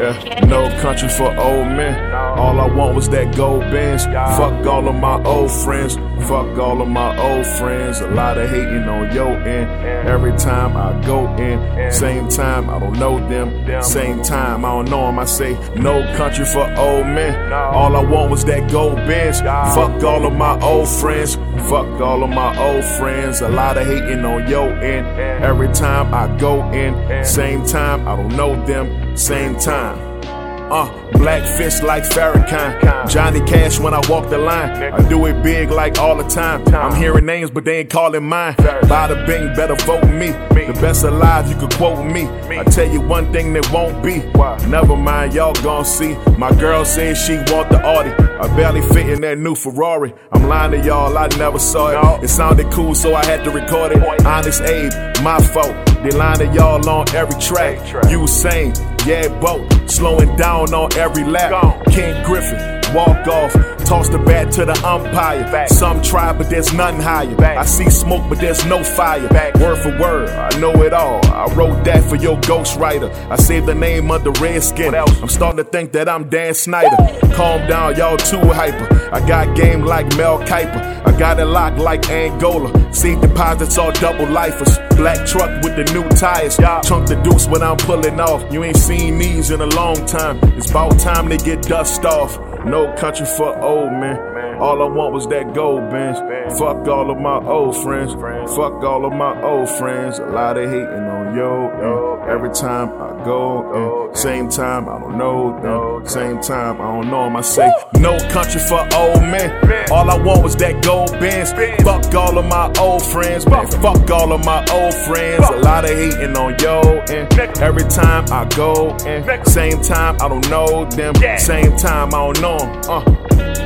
Yeah, no country for old men. All I want was that gold bench. Fuck all of my old friends. Fuck all of my old friends. A lot of hating on your end. Every time I go in, same time I don't know them. Same time I don't know them. I say no country for old men. All I want was that gold bench. Fuck all of my old friends. Fuck all of my old friends. A lot of hating on your end. Every time I go in, same time I don't know them. Same time. Uh, black fist like Farrakhan. Johnny Cash when I walk the line. I do it big like all the time. I'm hearing names, but they ain't calling mine. Bada bing, better vote me. The best alive, you could quote me. I tell you one thing that won't be. Never mind, y'all gon' see. My girl says she want the Audi. I barely fit in that new Ferrari. I'm lying to y'all, I never saw it. It sounded cool, so I had to record it. Honest Abe, my fault. They lying to y'all on every track. You sane, yeah, boat. Slowing down on every lap. King Griffin, walk off. Toss the bat to the umpire. Some try, but there's nothing higher. Back. I see smoke, but there's no fire. Back. Word for word, I know it all. I wrote that for your ghostwriter. I saved the name of the Redskin. I'm starting to think that I'm Dan Snyder. Calm down, y'all too hyper. I got game like Mel Kiper. I got it locked like Angola. Seed deposits all double lifers. Black truck with the new tires. Chunk the deuce when I'm pulling off. You ain't seen these in a long time. It's about time they get dust off. No country for old man. All I want was that gold bench. Fuck all of my old friends. Fuck all of my old friends. A lot of hating on yo. And every time I go, same time I don't know them. Same time I don't know them. I say no country for old men. All I want was that gold bench. Fuck all of my old friends. Fuck all of my old friends. A lot of hating on yo. Every time I go, same time I don't know them. Same time I don't know them. Uh.